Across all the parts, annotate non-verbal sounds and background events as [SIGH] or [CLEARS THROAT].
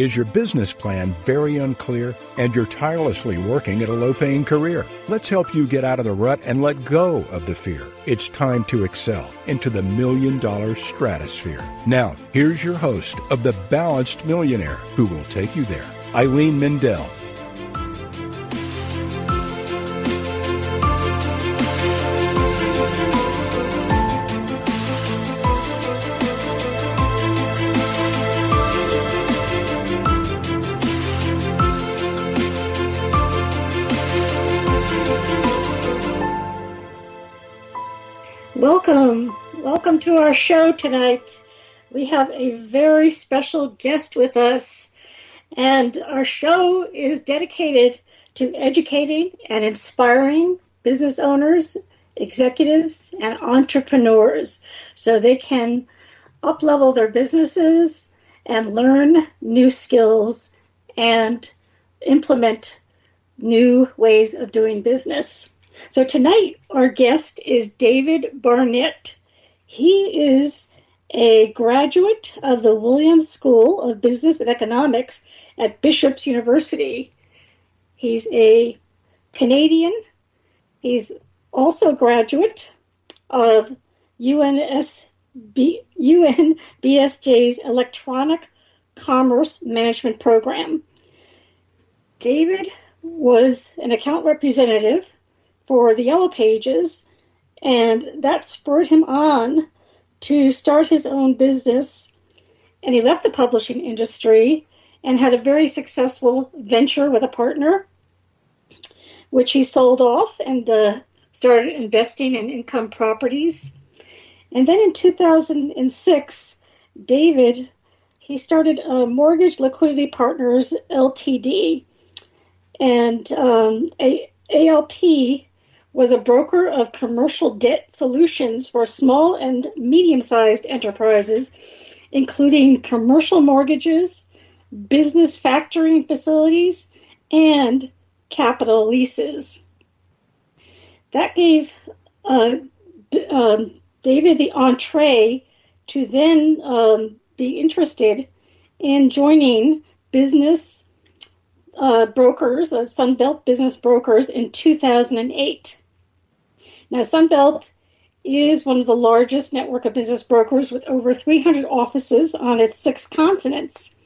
Is your business plan very unclear and you're tirelessly working at a low paying career? Let's help you get out of the rut and let go of the fear. It's time to excel into the million dollar stratosphere. Now, here's your host of The Balanced Millionaire who will take you there, Eileen Mendel. Our show tonight. We have a very special guest with us, and our show is dedicated to educating and inspiring business owners, executives, and entrepreneurs so they can uplevel their businesses and learn new skills and implement new ways of doing business. So tonight, our guest is David Barnett. He is a graduate of the Williams School of Business and Economics at Bishop's University. He's a Canadian. He's also a graduate of UNSB, UNBSJ's Electronic Commerce Management Program. David was an account representative for the Yellow Pages, and that spurred him on to start his own business. And he left the publishing industry and had a very successful venture with a partner, which he sold off and uh, started investing in income properties. And then in 2006, David he started a Mortgage Liquidity Partners Ltd. And um, a, ALP was a broker of commercial debt solutions for small and medium sized enterprises, including commercial mortgages, business factoring facilities, and capital leases. That gave uh, um, David the entree to then um, be interested in joining business uh, brokers, uh, Sunbelt Business Brokers, in 2008. Now, Sunbelt is one of the largest network of business brokers with over 300 offices on its six continents.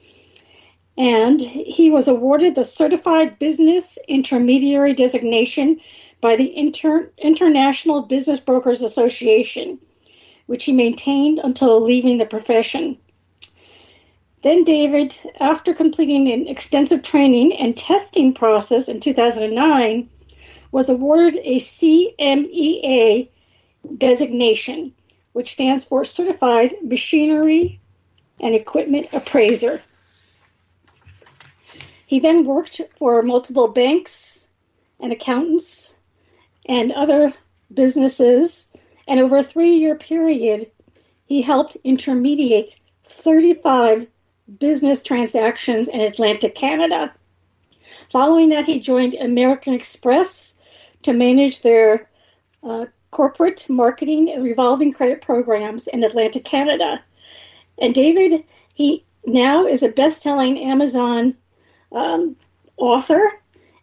And he was awarded the Certified Business Intermediary designation by the Inter- International Business Brokers Association, which he maintained until leaving the profession. Then David, after completing an extensive training and testing process in 2009, was awarded a CMEA designation, which stands for Certified Machinery and Equipment Appraiser. He then worked for multiple banks and accountants and other businesses, and over a three year period, he helped intermediate 35 business transactions in Atlantic Canada. Following that, he joined American Express to manage their uh, corporate marketing and revolving credit programs in Atlantic, Canada. And David, he now is a best selling Amazon um, author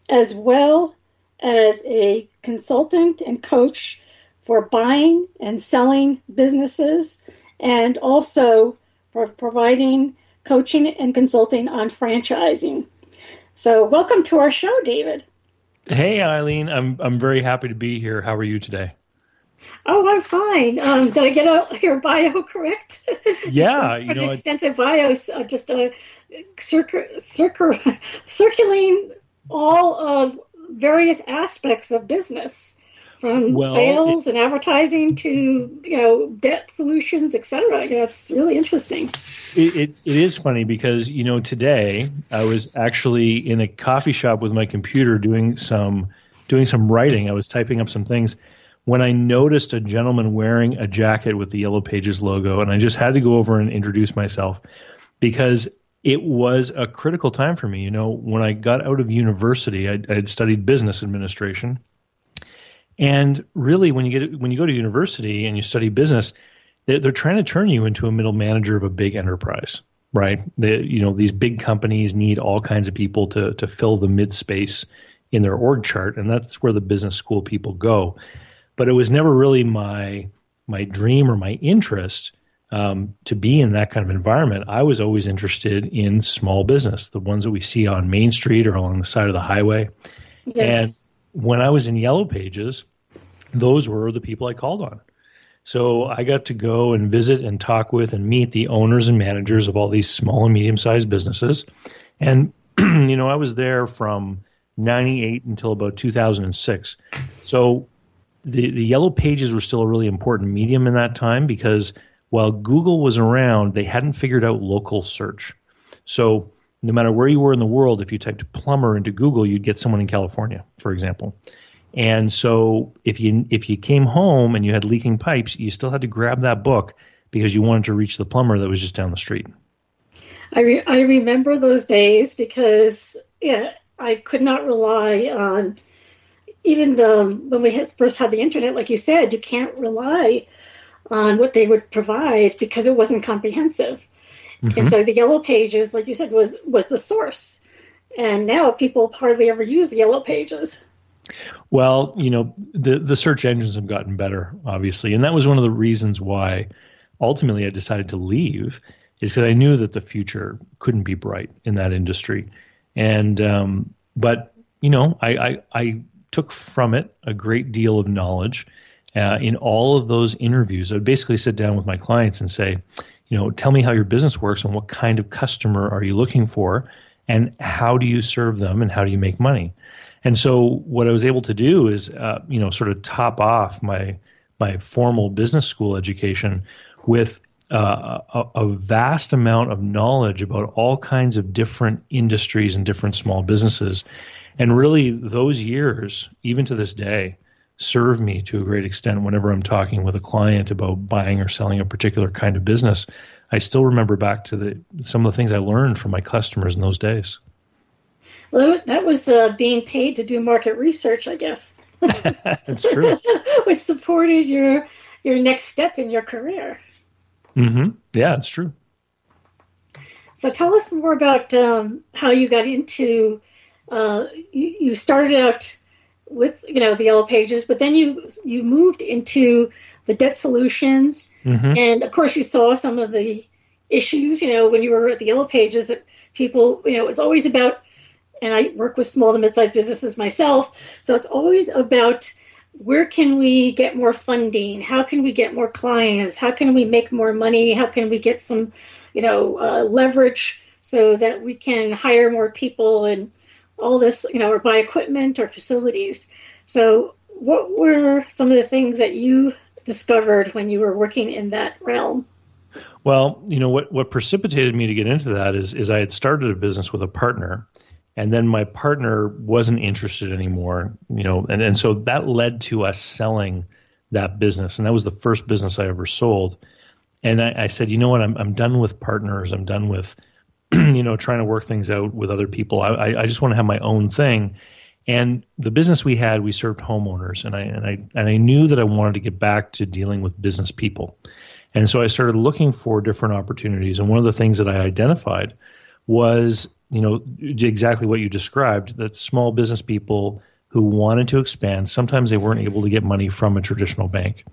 as well as a consultant and coach for buying and selling businesses and also for providing coaching and consulting on franchising. So, welcome to our show, David. Hey, Eileen. I'm I'm very happy to be here. How are you today? Oh, I'm fine. Um, did I get a, your bio correct? [LAUGHS] Yeah, you know, extensive bios, uh, just a circ- circ- [LAUGHS] circulating all of various aspects of business from well, sales and advertising to you know debt solutions, etc. You know, it's really interesting. It, it, it is funny because you know today I was actually in a coffee shop with my computer doing some doing some writing. I was typing up some things when I noticed a gentleman wearing a jacket with the Yellow Pages logo, and I just had to go over and introduce myself because it was a critical time for me. You know, when I got out of university, I had studied business administration and really, when you get when you go to university and you study business, they're, they're trying to turn you into a middle manager of a big enterprise. right? The, you know, these big companies need all kinds of people to to fill the mid space in their org chart, and that's where the business school people go. But it was never really my my dream or my interest um, to be in that kind of environment. I was always interested in small business, the ones that we see on Main Street or along the side of the highway. Yes. When I was in Yellow Pages, those were the people I called on. So I got to go and visit and talk with and meet the owners and managers of all these small and medium sized businesses. And, [CLEARS THROAT] you know, I was there from 98 until about 2006. So the, the yellow pages were still a really important medium in that time because while Google was around, they hadn't figured out local search. So no matter where you were in the world, if you typed plumber into Google, you'd get someone in California, for example. And so if you if you came home and you had leaking pipes, you still had to grab that book because you wanted to reach the plumber that was just down the street. I re- I remember those days because yeah, I could not rely on even the, when we first had the internet, like you said, you can't rely on what they would provide because it wasn't comprehensive. Mm-hmm. And so the yellow pages, like you said, was was the source. And now people hardly ever use the yellow pages. Well, you know, the the search engines have gotten better, obviously, and that was one of the reasons why ultimately I decided to leave, is because I knew that the future couldn't be bright in that industry, and um, but you know, I, I I took from it a great deal of knowledge. Uh, in all of those interviews, I would basically sit down with my clients and say, you know, tell me how your business works and what kind of customer are you looking for, and how do you serve them and how do you make money. And so what I was able to do is, uh, you know, sort of top off my my formal business school education with uh, a, a, vast amount of knowledge about all kinds of different industries and different small businesses. And really, those years, even to this day, serve me to a great extent whenever I'm talking with a client about buying or selling a particular kind of business. I still remember back to the some of the things I learned from my customers in those days. Well, that was uh, being paid to do market research, I guess. [LAUGHS] That's true. [LAUGHS] Which supported your your next step in your career. Mm-hmm. Yeah, it's true. So tell us more about um, how you got into. Uh, you, you, started out with you know the yellow pages, but then you you moved into the debt solutions, mm-hmm. and of course you saw some of the issues. You know when you were at the yellow pages that people you know it was always about and I work with small to mid-sized businesses myself. So it's always about where can we get more funding? How can we get more clients? How can we make more money? How can we get some, you know, uh, leverage so that we can hire more people and all this, you know, or buy equipment or facilities. So what were some of the things that you discovered when you were working in that realm? Well, you know what what precipitated me to get into that is is I had started a business with a partner and then my partner wasn't interested anymore you know and, and so that led to us selling that business and that was the first business i ever sold and i, I said you know what I'm, I'm done with partners i'm done with [CLEARS THROAT] you know trying to work things out with other people. I, I just want to have my own thing. And the business we had we served homeowners and i and i and i knew that i wanted to get back to dealing with business people. And so i started looking for different opportunities and one of the things that i identified was you know exactly what you described that small business people who wanted to expand sometimes they weren't able to get money from a traditional bank.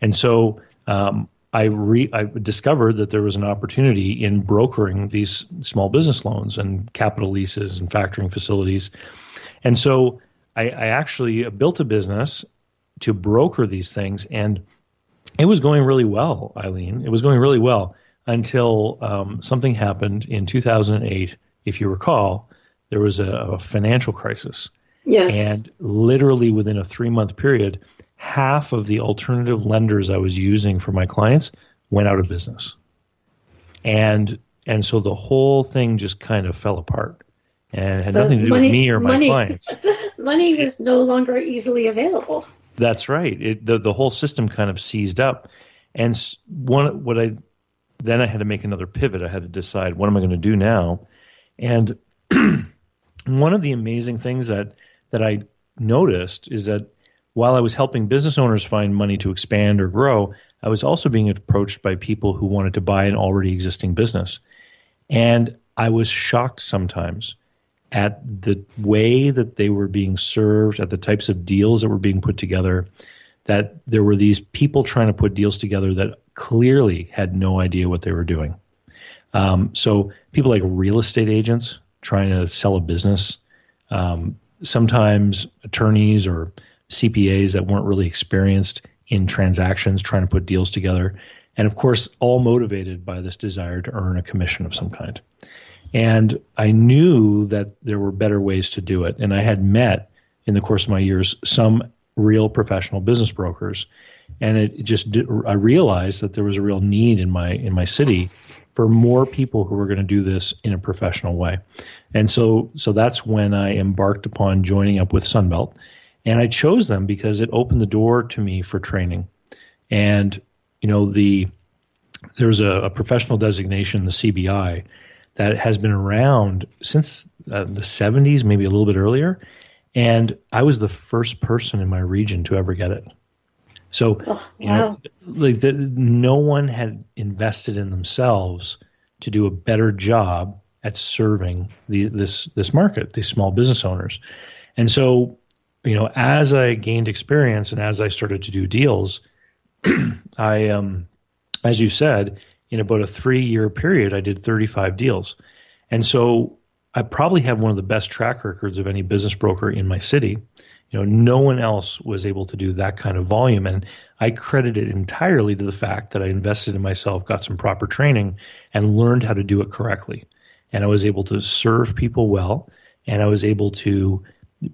And so um, I, re- I discovered that there was an opportunity in brokering these small business loans and capital leases and factoring facilities and so I, I actually built a business to broker these things and it was going really well eileen it was going really well until um, something happened in 2008 if you recall, there was a, a financial crisis. Yes. And literally within a three month period, half of the alternative lenders I was using for my clients went out of business. And and so the whole thing just kind of fell apart and had so nothing to do money, with me or my money, clients. [LAUGHS] money was no longer easily available. That's right. It, the the whole system kind of seized up, and one what I then I had to make another pivot. I had to decide what am I going to do now, and [CLEARS THROAT] one of the amazing things that that I noticed is that while I was helping business owners find money to expand or grow, I was also being approached by people who wanted to buy an already existing business. And I was shocked sometimes at the way that they were being served, at the types of deals that were being put together, that there were these people trying to put deals together that clearly had no idea what they were doing. Um, so people like real estate agents trying to sell a business, um, sometimes attorneys or CPAs that weren't really experienced in transactions trying to put deals together. And of course, all motivated by this desire to earn a commission of some kind. And I knew that there were better ways to do it. And I had met in the course of my years some real professional business brokers. And it just I realized that there was a real need in my in my city for more people who were going to do this in a professional way. And so so that's when I embarked upon joining up with Sunbelt. And I chose them because it opened the door to me for training. And you know the there's a, a professional designation, the CBI, that has been around since uh, the 70s, maybe a little bit earlier. And I was the first person in my region to ever get it. So, oh, you know, like the, no one had invested in themselves to do a better job at serving the, this this market, these small business owners. And so, you know, as I gained experience and as I started to do deals, [CLEARS THROAT] I, um, as you said, in about a three year period, I did 35 deals. And so I probably have one of the best track records of any business broker in my city. You know, no one else was able to do that kind of volume. And I credit it entirely to the fact that I invested in myself, got some proper training, and learned how to do it correctly. And I was able to serve people well, and I was able to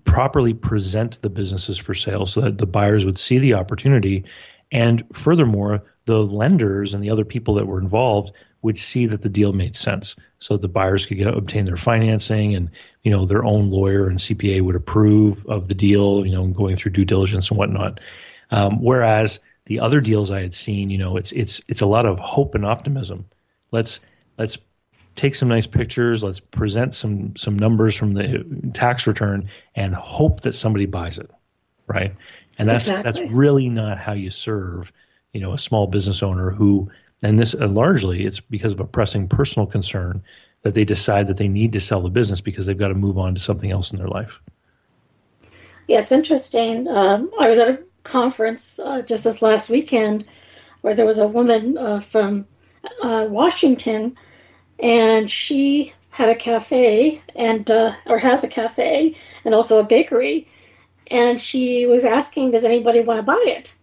properly present the businesses for sale so that the buyers would see the opportunity. And furthermore, the lenders and the other people that were involved would see that the deal made sense so the buyers could get obtain their financing and you know their own lawyer and cpa would approve of the deal you know going through due diligence and whatnot um, whereas the other deals i had seen you know it's it's it's a lot of hope and optimism let's let's take some nice pictures let's present some some numbers from the tax return and hope that somebody buys it right? And that's exactly. that's really not how you serve you know a small business owner who and this uh, largely it's because of a pressing personal concern that they decide that they need to sell the business because they've got to move on to something else in their life. Yeah it's interesting. Um, i was at a conference uh, just this last weekend where there was a woman uh, from uh, washington and she had a cafe and uh, or has a cafe and also a bakery and she was asking does anybody want to buy it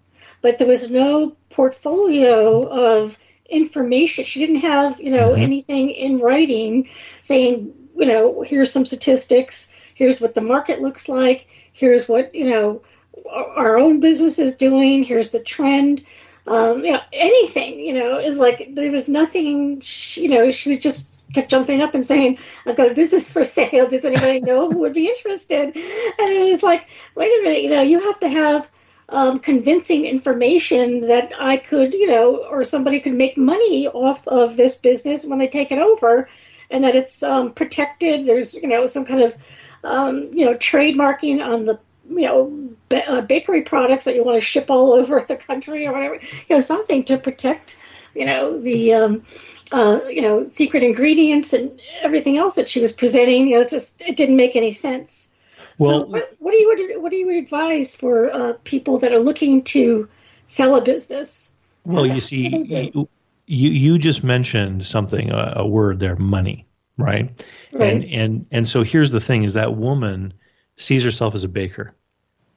but there was no portfolio of information. She didn't have, you know, mm-hmm. anything in writing saying, you know, here's some statistics, here's what the market looks like, here's what, you know, our own business is doing, here's the trend. Um, you know, anything, you know, is like there was nothing, you know, she just kept jumping up and saying, I've got a business for sale. Does anybody know who would be interested? And it was like, wait a minute, you know, you have to have um, convincing information that I could, you know, or somebody could make money off of this business when they take it over, and that it's um, protected. There's, you know, some kind of, um, you know, trademarking on the, you know, ba- uh, bakery products that you want to ship all [LAUGHS] over the country or whatever. You know, something to protect, you know, the, um, uh, you know, secret ingredients and everything else that she was presenting. You know, it's just it didn't make any sense. Well, so what, what, do you what do you advise for uh, people that are looking to sell a business? Well, you see, you, you, you just mentioned something a, a word there, money, right? right? And and and so here's the thing: is that woman sees herself as a baker,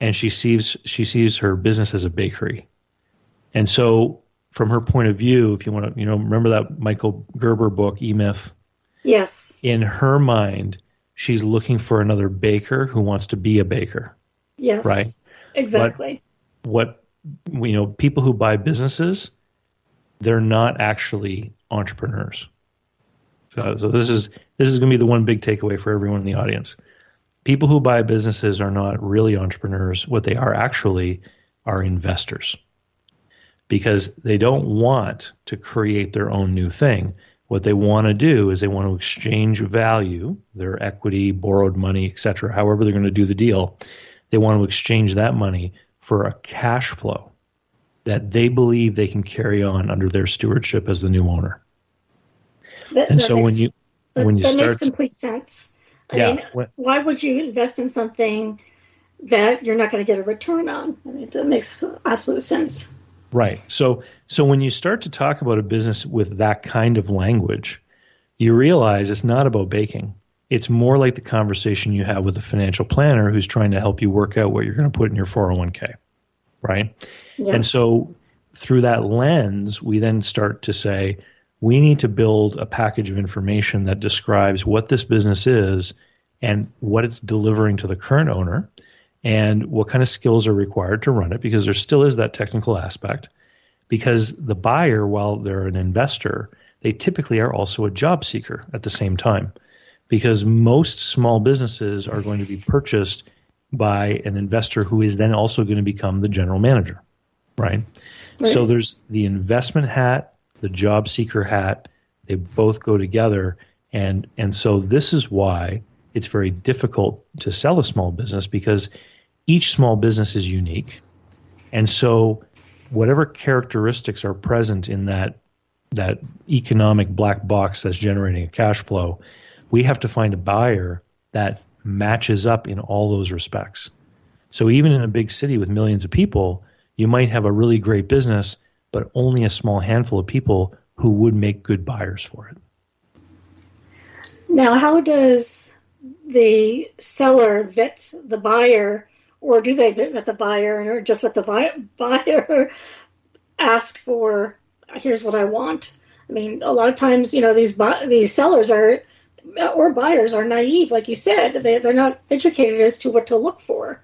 and she sees she sees her business as a bakery, and so from her point of view, if you want to, you know, remember that Michael Gerber book, E Myth. Yes. In her mind, she's looking for another baker who wants to be a baker. Yes. Right? Exactly. But what you know, people who buy businesses, they're not actually entrepreneurs. So, so this is this is going to be the one big takeaway for everyone in the audience. People who buy businesses are not really entrepreneurs. What they are actually are investors because they don't want to create their own new thing. What they want to do is they want to exchange value, their equity, borrowed money, etc., however they're going to do the deal. They want to exchange that money for a cash flow that they believe they can carry on under their stewardship as the new owner. That, and that so makes, when you when you that start, makes complete sense. I Yeah, mean, why would you invest in something that you're not going to get a return on? I mean, that makes absolute sense. Right. So so when you start to talk about a business with that kind of language, you realize it's not about baking. It's more like the conversation you have with a financial planner who's trying to help you work out what you're going to put in your 401k. Right? Yes. And so through that lens, we then start to say we need to build a package of information that describes what this business is and what it's delivering to the current owner and what kind of skills are required to run it because there still is that technical aspect. Because the buyer while they're an investor they typically are also a job seeker at the same time. Because most small businesses are going to be purchased by an investor who is then also going to become the general manager right, so there's the investment hat the job seeker hat they both go together. And and so this is why it's very difficult to sell a small business because each small business is unique. And so whatever characteristics are present in that that economic black box that's generating a cash flow we have to find a buyer that matches up in all those respects. So even in a big city with millions of people you might have a really great business but only a small handful of people who would make good buyers for it Now, how does the seller vet the buyer, or do they vet the buyer, or just let the buy- [LAUGHS] buyer ask for, "Here's what I want"? I mean, a lot of times, you know, these bu- these sellers are or buyers are naive, like you said. They they're not educated as to what to look for.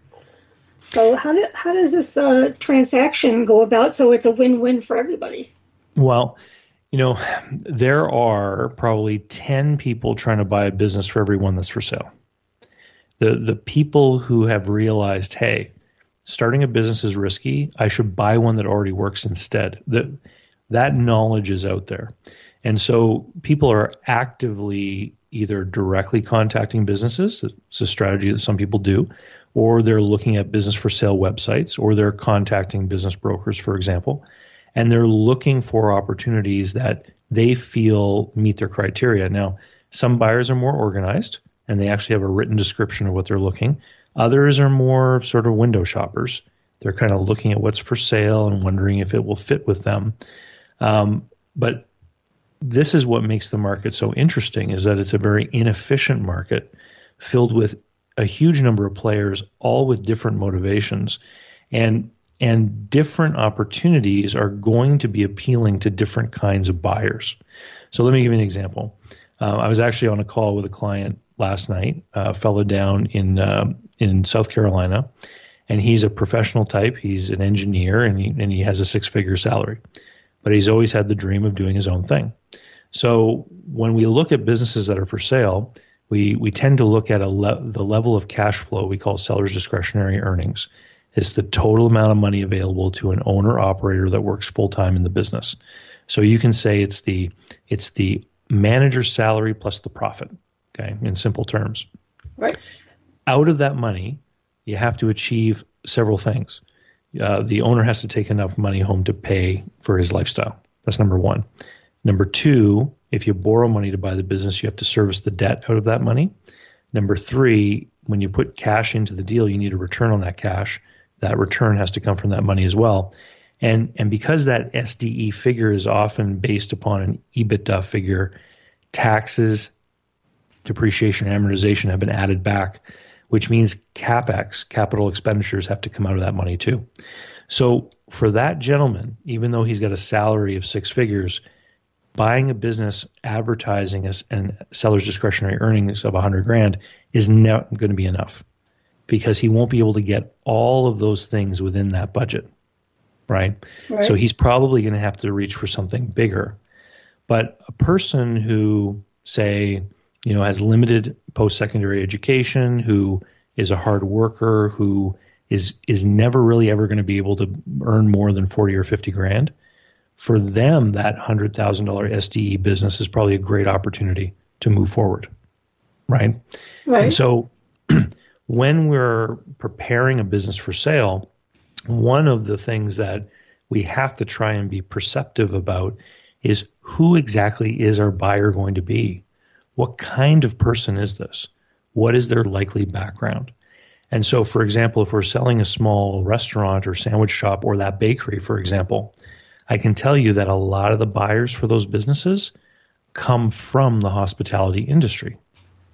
So how do, how does this uh, transaction go about so it's a win-win for everybody? Well, you know, there are probably 10 people trying to buy a business for every one that's for sale. The the people who have realized, hey, starting a business is risky, I should buy one that already works instead. That that knowledge is out there. And so people are actively either directly contacting businesses, it's a strategy that some people do, or they're looking at business for sale websites, or they're contacting business brokers, for example, and they're looking for opportunities that they feel meet their criteria. Now, some buyers are more organized and they actually have a written description of what they're looking. Others are more sort of window shoppers. They're kind of looking at what's for sale and wondering if it will fit with them. Um, but this is what makes the market so interesting is that it's a very inefficient market filled with a huge number of players all with different motivations. And and different opportunities are going to be appealing to different kinds of buyers. So let me give you an example. Uh, i was actually on a call with a client last night a fellow down in uh, in south carolina and he's a professional type. He's an engineer and he, and he has a six figure salary but he's always had the dream of doing his own thing. So when we look at businesses that are for sale, we, we tend to look at a le- the level of cash flow we call seller's discretionary earnings. It's the total amount of money available to an owner operator that works full time in the business. So you can say it's the it's the manager's salary plus the profit. Okay, in simple terms. Right. Out of that money, you have to achieve several things. Uh, the owner has to take enough money home to pay for his lifestyle. That's number one. Number two, if you borrow money to buy the business, you have to service the debt out of that money. Number three, when you put cash into the deal, you need a return on that cash. That return has to come from that money as well. And and because that SDE figure is often based upon an EBITDA figure, taxes, depreciation, and amortization have been added back, which means capex, capital expenditures, have to come out of that money too. So for that gentleman, even though he's got a salary of six figures, buying a business advertising as and seller's discretionary earnings of 100 grand is not going to be enough because he won't be able to get all of those things within that budget right, Right. so he's probably going to have to reach for something bigger but a person who say you know has limited post-secondary education who is a hard worker who is is never really ever going to be able to earn more than 40 or 50 grand for them, that $100,000 SDE business is probably a great opportunity to move forward. Right. right. And so [CLEARS THROAT] when we're preparing a business for sale, one of the things that we have to try and be perceptive about is who exactly is our buyer going to be? what kind of person is this? What is their likely background? And so, for example, if we're selling a small restaurant or sandwich shop or that bakery, for example, I can tell you that a lot of the buyers for those businesses come from the hospitality industry,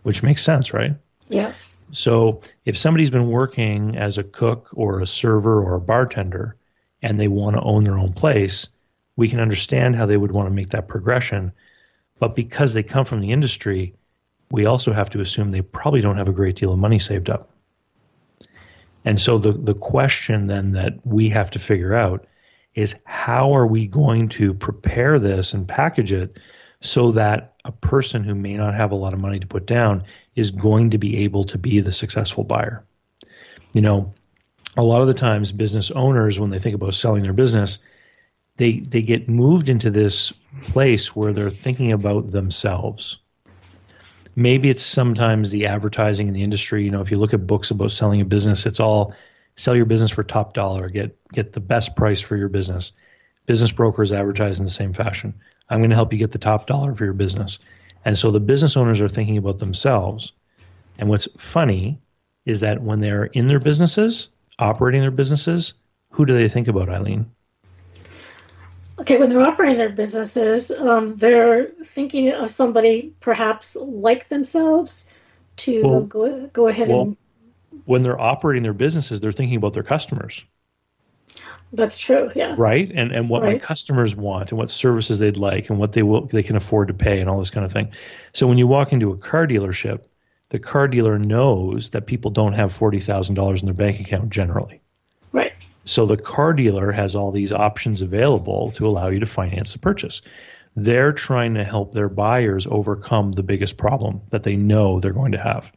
which makes sense, right? Yes. So if somebody's been working as a cook or a server or a bartender and they want to own their own place, we can understand how they would want to make that progression. But because they come from the industry, we also have to assume they probably don't have a great deal of money saved up. And so the, the question then that we have to figure out is how are we going to prepare this and package it so that a person who may not have a lot of money to put down is going to be able to be the successful buyer. You know, a lot of the times business owners when they think about selling their business, they they get moved into this place where they're thinking about themselves maybe it's sometimes the advertising in the industry. You know, if you look at books about selling a business, it's all sell your business for top dollar, get get the best price for your business. Business brokers advertise in the same fashion. I'm going to help you get the top dollar for your business. And so the business owners are thinking about themselves. And what's funny is that when they're in their businesses, operating their businesses, who do they think about, Eileen? Okay, when they're operating their businesses, um, they're thinking of somebody perhaps like themselves to well, go, go ahead well, and. When they're operating their businesses, they're thinking about their customers. That's true, yeah. Right, and and what right. my customers want, and what services they'd like, and what they will they can afford to pay, and all this kind of thing. So when you walk into a car dealership, the car dealer knows that people don't have forty thousand dollars in their bank account generally. Right. So the car dealer has all these options available to allow you to finance the purchase. They're trying to help their buyers overcome the biggest problem that they know they're going to have.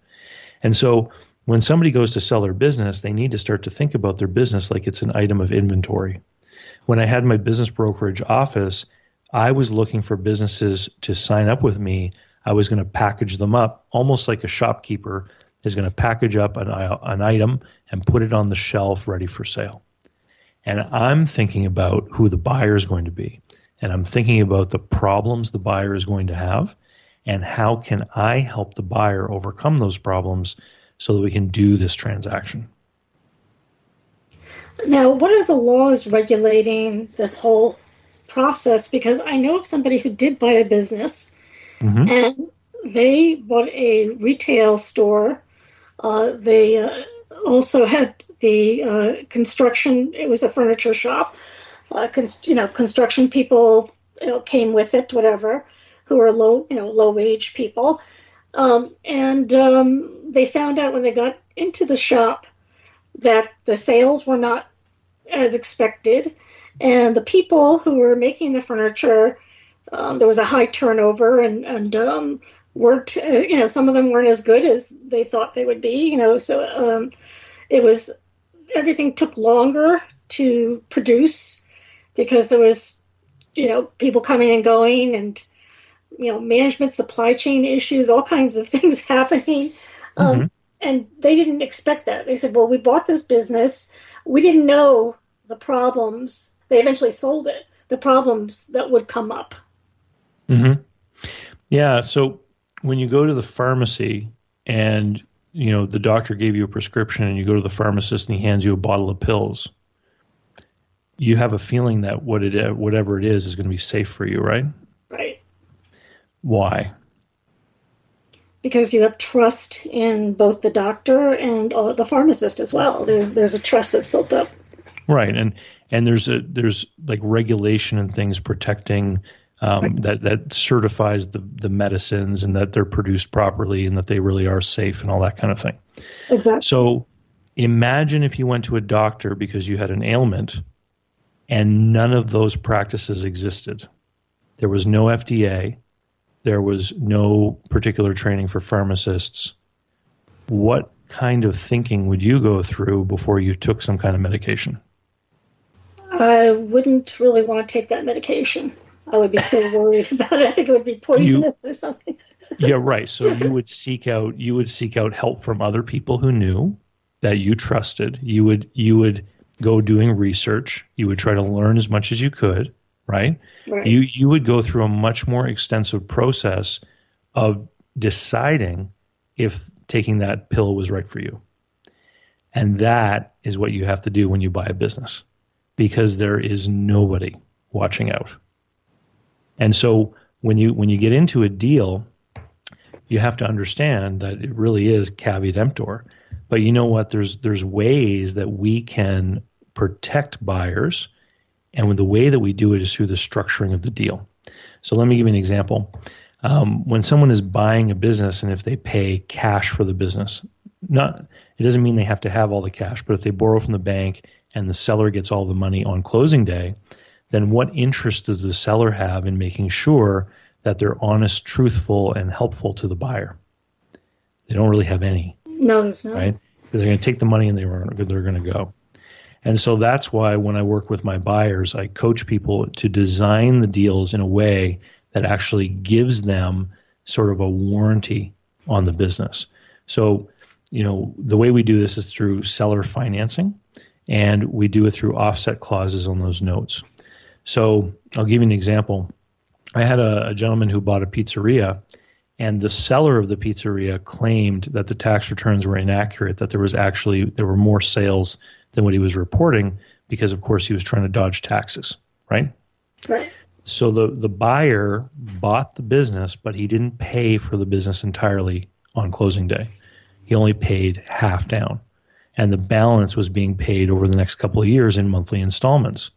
And so when somebody goes to sell their business, they need to start to think about their business like it's an item of inventory. When I had my business brokerage office, I was looking for businesses to sign up with me. I was going to package them up almost like a shopkeeper is going to package up an, an item and put it on the shelf ready for sale. And I'm thinking about who the buyer is going to be. And I'm thinking about the problems the buyer is going to have and how can I help the buyer overcome those problems so that we can do this transaction. Now, what are the laws regulating this whole process? Because I know of somebody who did buy a business mm-hmm. and they bought a retail store. Uh, they uh, also had the uh, construction. It was a furniture shop. Uh, you know, construction people you know, came with it, whatever, who are low, you know, low wage people. Um, and um, they found out when they got into the shop that the sales were not as expected, and the people who were making the furniture, um, there was a high turnover, and and um, weren't, uh, you know, some of them weren't as good as they thought they would be, you know, so um, it was everything took longer to produce because there was, you know, people coming and going and, you know, management supply chain issues, all kinds of [LAUGHS] things happening. Um, mm-hmm. Um, and they didn't expect that. They said, well, we bought this business. We didn't know the problems. They eventually sold it, the problems that would come up. Mm-hmm. Yeah. So when you go to the pharmacy and you know the doctor gave you a prescription and you go to the pharmacist and he hands you a bottle of pills you have a feeling that what it whatever it is is going to be safe for you right right why because you have trust in both the doctor and the pharmacist as well there's there's a trust that's built up right and and there's a there's like regulation and things protecting um, right. that that certifies the the medicines and that they're produced properly and that they really are safe and all that kind of thing. Exactly. So imagine if you went to a doctor because you had an ailment and none of those practices existed. There was no FDA. There was no particular training for pharmacists. What kind of thinking would you go through before you took some kind of medication? I wouldn't really want to take that medication. I would be so worried [LAUGHS] about it. I think it would be poisonous you, or something. yeah, right. So [LAUGHS] you would seek out you would seek out help from other people who knew that you trusted. You would you would go doing research. You would try to learn as much as you could, right? right. You you would go through a much more extensive process of deciding if taking that pill was right for you. And that is what you have to do when you buy a business because there is nobody watching out. And so when you when you get into a deal, you have to understand that it really is caveat emptor. But you know what? There's there's ways that we can protect buyers, and the way that we do it is through the structuring of the deal. So let me give you an example. Um, when someone is buying a business, and if they pay cash for the business, not it doesn't mean they have to have all the cash, but if they borrow from the bank and the seller gets all the money on closing day, then what interest does the seller have in making sure that they're honest, truthful, and helpful to the buyer? They don't really have any. No, there's not. Right? They're going to take the money and they were, they're going to go. And so that's why when I work with my buyers, I coach people to design the deals in a way that actually gives them sort of a warranty on the business. So, you know, the way we do this is through seller financing, and we do it through offset clauses on those notes. So, I'll give you an example. I had a, a gentleman who bought a pizzeria, and the seller of the pizzeria claimed that the tax returns were inaccurate, that there was actually there were more sales than what he was reporting because of course he was trying to dodge taxes, right? Right. So the the buyer bought the business, but he didn't pay for the business entirely on closing day. He only paid half down. And the balance was being paid over the next couple of years in monthly installments.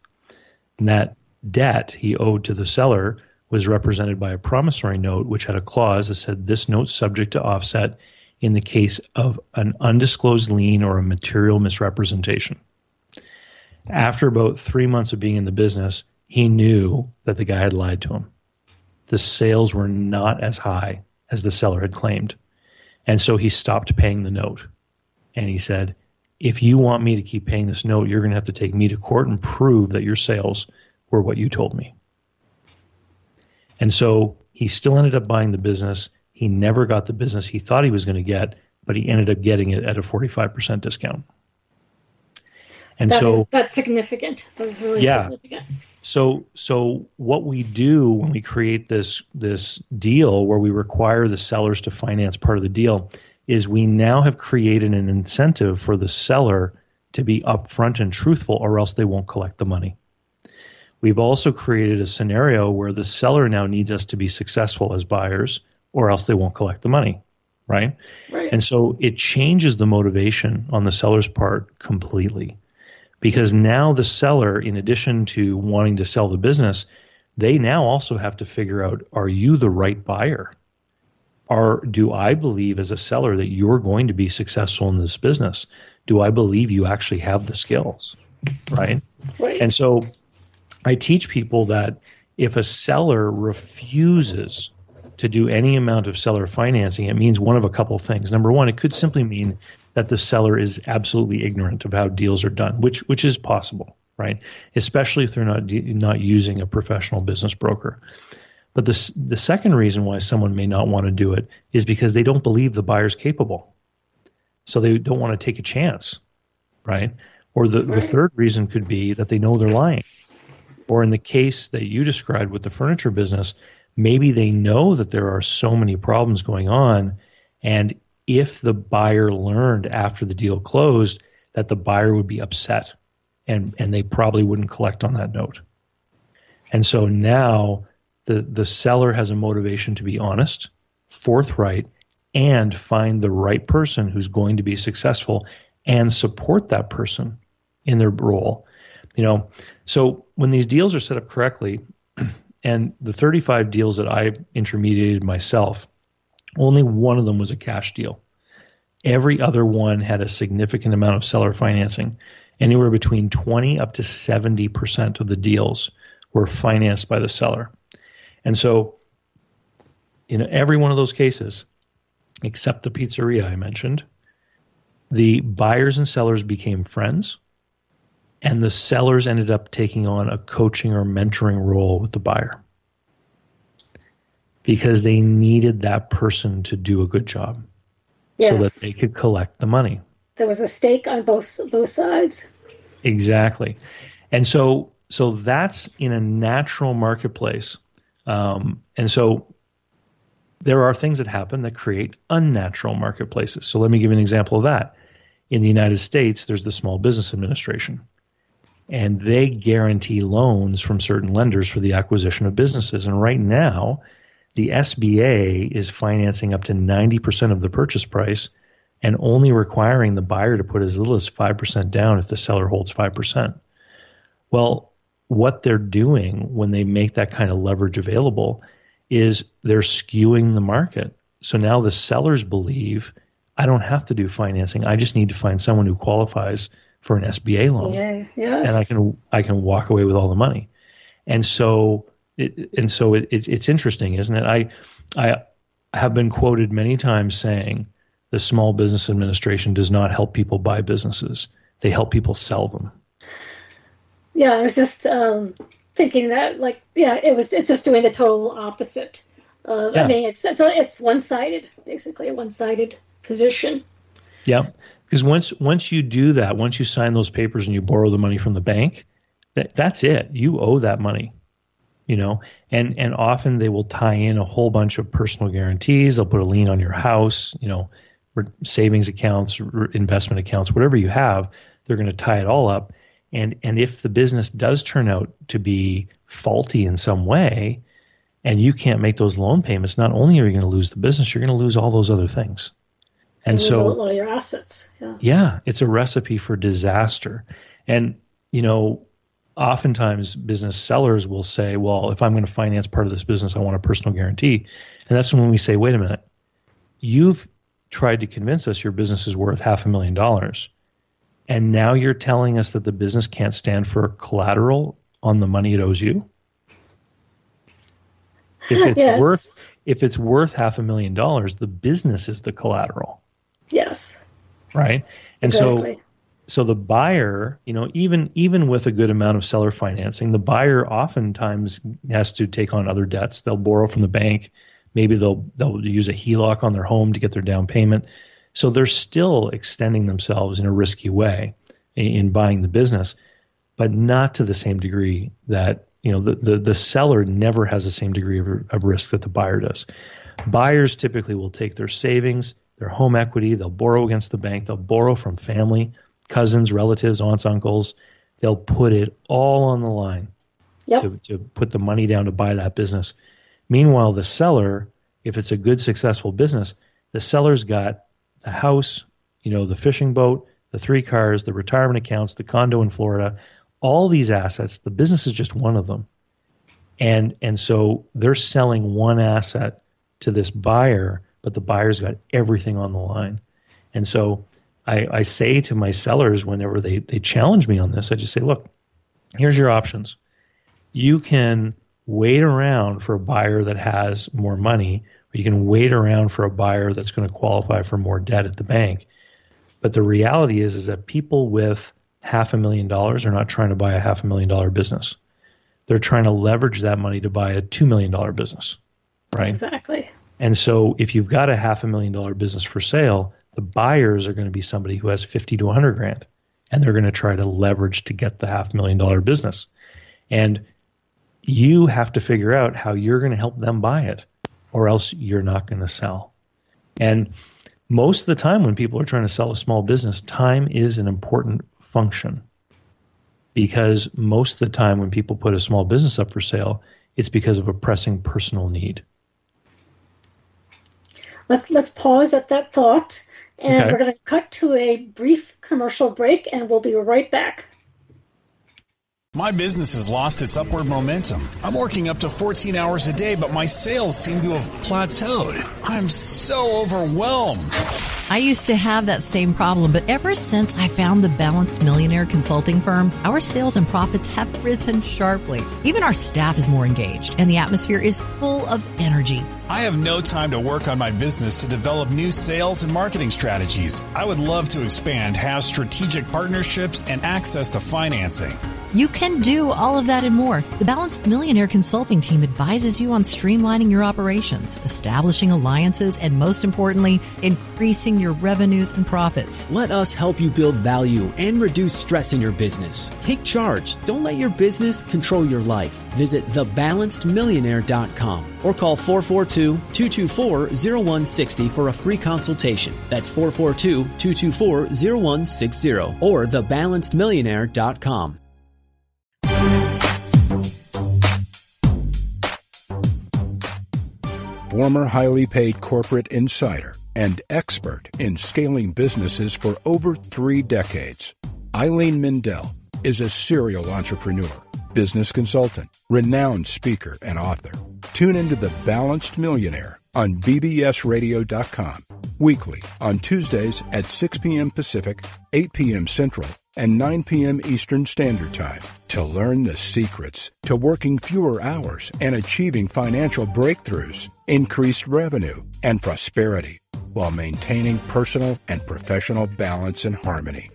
And that debt he owed to the seller was represented by a promissory note, which had a clause that said this note subject to offset in the case of an undisclosed lien or a material misrepresentation. After about three months of being in the business, he knew that the guy had lied to him. The sales were not as high as the seller had claimed. And so he stopped paying the note. And he said, If you want me to keep paying this note, you're going to have to take me to court and prove that your sales were what you told me. And so he still ended up buying the business. He never got the business he thought he was going to get, but he ended up getting it at a 45% discount. And that so is, that's significant. That is really yeah. significant. So so what we do when we create this this deal where we require the sellers to finance part of the deal is we now have created an incentive for the seller to be upfront and truthful or else they won't collect the money. We've also created a scenario where the seller now needs us to be successful as buyers, or else they won't collect the money, right? right. And so it changes the motivation on the seller's part completely. Because now the seller, in addition to wanting to sell the business, they now also have to figure out are you the right buyer? Are, do I believe as a seller that you're going to be successful in this business? Do I believe you actually have the skills? Right? right. And so I teach people that if a seller refuses to do any amount of seller financing, it means one of a couple things. Number one, it could simply mean that the seller is absolutely ignorant of how deals are done, which which is possible, right? Especially if they're not not using a professional business broker. But the the second reason why someone may not want to do it is because they don't believe the buyer's capable, so they don't want to take a chance, right? Or the, the third reason could be that they know they're lying or in the case that you described with the furniture business, maybe they know that there are so many problems going on. And if the buyer learned after the deal closed that the buyer would be upset and, and they probably wouldn't collect on that note. And so now the, the seller has a motivation to be honest, forthright, and find the right person who's going to be successful and support that person in their role. You know, so when these deals are set up correctly, [CLEARS THROAT] and the 35 deals that I intermediated myself, only one of them was a cash deal. Every other one had a significant amount of seller financing. Anywhere between 20 up to 70% of the deals were financed by the seller. And so, in every one of those cases, except the pizzeria I mentioned, the buyers and sellers became friends and the sellers ended up taking on a coaching or mentoring role with the buyer because they needed that person to do a good job yes. so that they could collect the money. There was a stake on both both sides. Exactly, and so so that's in a natural marketplace, um, and so there are things that happen that create unnatural marketplaces. So let me give you an example of that. In the United States, there's the Small Business Administration, and they guarantee loans from certain lenders for the acquisition of businesses. And right now, the SBA is financing up to 90% of the purchase price and only requiring the buyer to put as little as 5% down if the seller holds 5%. Well, what they're doing when they make that kind of leverage available is they're skewing the market. So now the sellers believe I don't have to do financing. I just need to find someone who qualifies for an SBA loan. Yeah, yes. And I can I can walk away with all the money. And so it, and so it, it's it's interesting, isn't it? I I have been quoted many times saying the Small Business Administration does not help people buy businesses; they help people sell them. Yeah, I was just um, thinking that, like, yeah, it was. It's just doing the total opposite. Uh, yeah. I mean, it's it's, it's one sided, basically a one sided position. Yeah, because once once you do that, once you sign those papers and you borrow the money from the bank, that that's it. You owe that money you know? And and often they will tie in a whole bunch of personal guarantees. They'll put a lien on your house you know savings accounts investment accounts whatever you have they're going to tie it all up. And and if the business does turn out to be faulty in some way and you can't make those loan payments not only are you going to lose the business you're going to lose all those other things and so a lot of your assets yeah yeah it's a recipe for disaster and you know oftentimes business sellers will say, well, if I'm going to finance part of this business, I want a personal guarantee. And that's when we say, wait a minute, you've tried to convince us your business is worth half a million dollars. And now you're telling us that the business can't stand for collateral on the money it owes you? If it's [LAUGHS] yes. worth if it's worth half a million dollars, the business is the collateral. Yes. Right? And exactly. so so the buyer, you know, even even with a good amount of seller financing, the buyer oftentimes has to take on other debts. They'll borrow from the bank. Maybe they'll they'll use a HELOC on their home to get their down payment. So they're still extending themselves in a risky way in, in buying the business, but not to the same degree that you know the the, the seller never has the same degree of, of risk that the buyer does. Buyers typically will take their savings, their home equity, they'll borrow against the bank, they'll borrow from family cousins, relatives, aunts, uncles. They'll put it all on the line yep. to, to put the money down to buy that business. Meanwhile, the seller, if it's a good, successful business, the seller's got the house, you know, the fishing boat, the three cars, the retirement accounts, the condo in Florida, all these assets. The business is just one of them. And and so they're selling one asset to this buyer, but the buyer's got everything on the line. And so I, I say to my sellers whenever they, they challenge me on this, I just say, look, here's your options. You can wait around for a buyer that has more money, or you can wait around for a buyer that's going to qualify for more debt at the bank. But the reality is, is that people with half a million dollars are not trying to buy a half a million dollar business. They're trying to leverage that money to buy a two million dollar business, right? Exactly. And so, if you've got a half a million dollar business for sale, the buyers are going to be somebody who has 50 to 100 grand and they're going to try to leverage to get the half million dollar business. And you have to figure out how you're going to help them buy it or else you're not going to sell. And most of the time when people are trying to sell a small business time is an important function because most of the time when people put a small business up for sale it's because of a pressing personal need let's let's pause at that thought and okay. we're going to cut to a brief commercial break, and we'll be right back. My business has lost its upward momentum. I'm working up to 14 hours a day, but my sales seem to have plateaued. I'm so overwhelmed. I used to have that same problem, but ever since I found the Balanced Millionaire Consulting Firm, our sales and profits have risen sharply. Even our staff is more engaged, and the atmosphere is full of energy. I have no time to work on my business to develop new sales and marketing strategies. I would love to expand, have strategic partnerships, and access to financing. You can do all of that and more. The Balanced Millionaire Consulting Team advises you on streamlining your operations, establishing alliances, and most importantly, increasing your revenues and profits. Let us help you build value and reduce stress in your business. Take charge. Don't let your business control your life. Visit thebalancedmillionaire.com or call 442-224-0160 for a free consultation. That's 442-224-0160 or thebalancedmillionaire.com. former highly paid corporate insider and expert in scaling businesses for over three decades. Eileen Mendel is a serial entrepreneur, business consultant, renowned speaker, and author. Tune into The Balanced Millionaire on bbsradio.com weekly on Tuesdays at 6 p.m. Pacific, 8 p.m. Central, and 9 p.m. Eastern Standard Time to learn the secrets to working fewer hours and achieving financial breakthroughs, increased revenue, and prosperity while maintaining personal and professional balance and harmony.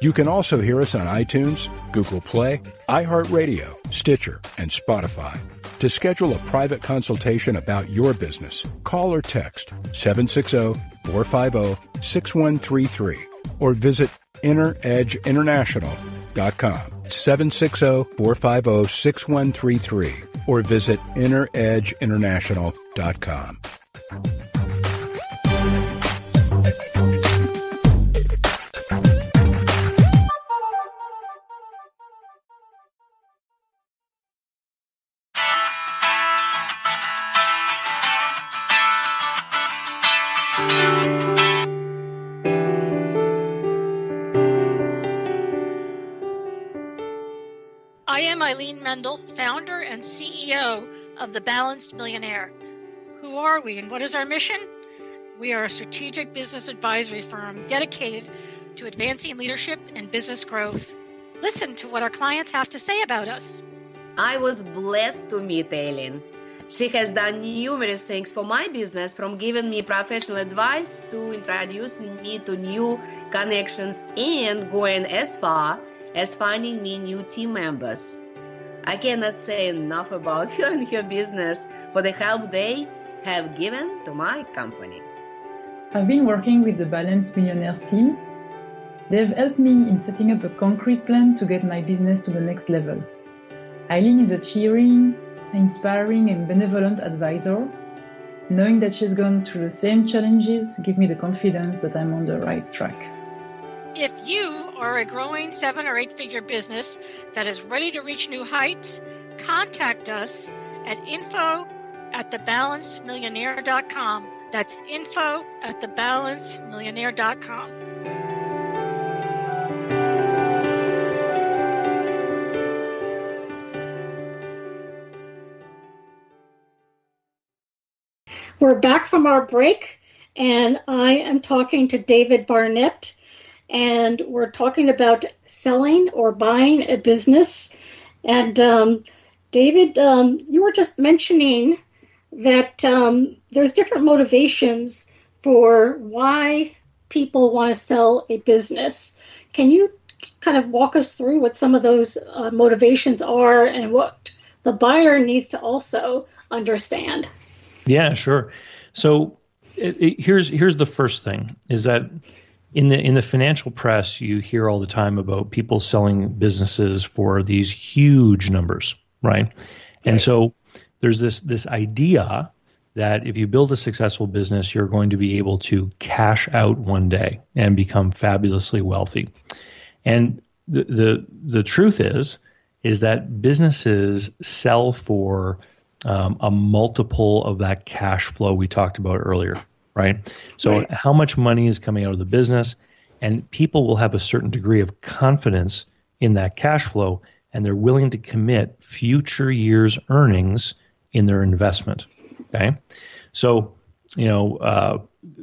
You can also hear us on iTunes, Google Play, iHeartRadio, Stitcher, and Spotify. To schedule a private consultation about your business, call or text 760 450 6133 or visit inneredgeinternational.com. 760-450-6133 or visit inneredgeinternational.com. Eileen Mendel, founder and CEO of The Balanced Millionaire. Who are we and what is our mission? We are a strategic business advisory firm dedicated to advancing leadership and business growth. Listen to what our clients have to say about us. I was blessed to meet Eileen. She has done numerous things for my business, from giving me professional advice to introducing me to new connections and going as far as finding me new team members. I cannot say enough about her and her business for the help they have given to my company. I've been working with the Balanced Millionaires team. They've helped me in setting up a concrete plan to get my business to the next level. Eileen is a cheering, inspiring, and benevolent advisor. Knowing that she's gone through the same challenges gives me the confidence that I'm on the right track. If you are a growing seven or eight figure business that is ready to reach new heights, contact us at info at thebalancedmillionaire.com. That's info at thebalancedmillionaire.com. We're back from our break, and I am talking to David Barnett and we're talking about selling or buying a business. And um, David, um, you were just mentioning that um, there's different motivations for why people want to sell a business. Can you kind of walk us through what some of those uh, motivations are and what the buyer needs to also understand? Yeah, sure. So it, it, here's here's the first thing is that in the in the financial press, you hear all the time about people selling businesses for these huge numbers, right? right. And so there's this this idea that if you build a successful business, you're going to be able to cash out one day and become fabulously wealthy. And the the the truth is is that businesses sell for um, a multiple of that cash flow we talked about earlier right? So, right. how much money is coming out of the business, and people will have a certain degree of confidence in that cash flow, and they're willing to commit future years' earnings in their investment. Okay, so you know, uh,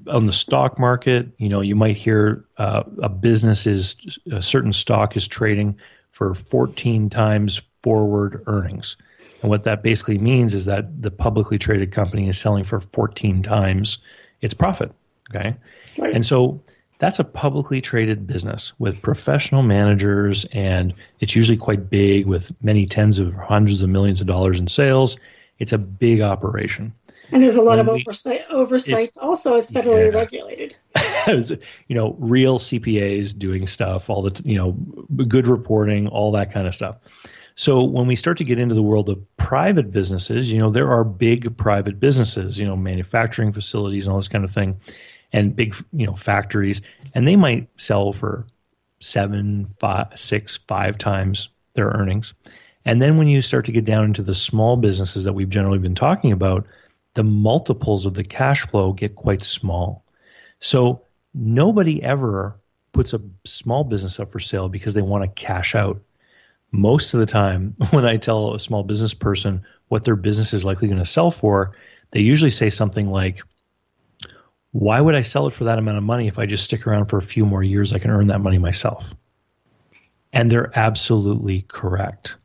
on the stock market, you know, you might hear uh, a business is a certain stock is trading for 14 times forward earnings. And what that basically means is that the publicly traded company is selling for 14 times its profit. Okay, right. and so that's a publicly traded business with professional managers, and it's usually quite big with many tens of hundreds of millions of dollars in sales. It's a big operation. And there's a lot when of we, oversight. Oversight also is federally yeah. regulated. [LAUGHS] you know, real CPAs doing stuff, all the you know, good reporting, all that kind of stuff. So when we start to get into the world of private businesses, you know, there are big private businesses, you know, manufacturing facilities and all this kind of thing, and big, you know, factories, and they might sell for seven, five, six, five times their earnings. And then when you start to get down into the small businesses that we've generally been talking about, the multiples of the cash flow get quite small. So nobody ever puts a small business up for sale because they want to cash out most of the time [LAUGHS] when I tell a small business person what their business is likely going to sell for, they usually say something like, Why would I sell it for that amount of money if I just stick around for a few more years? I can earn that money myself. And they're absolutely correct.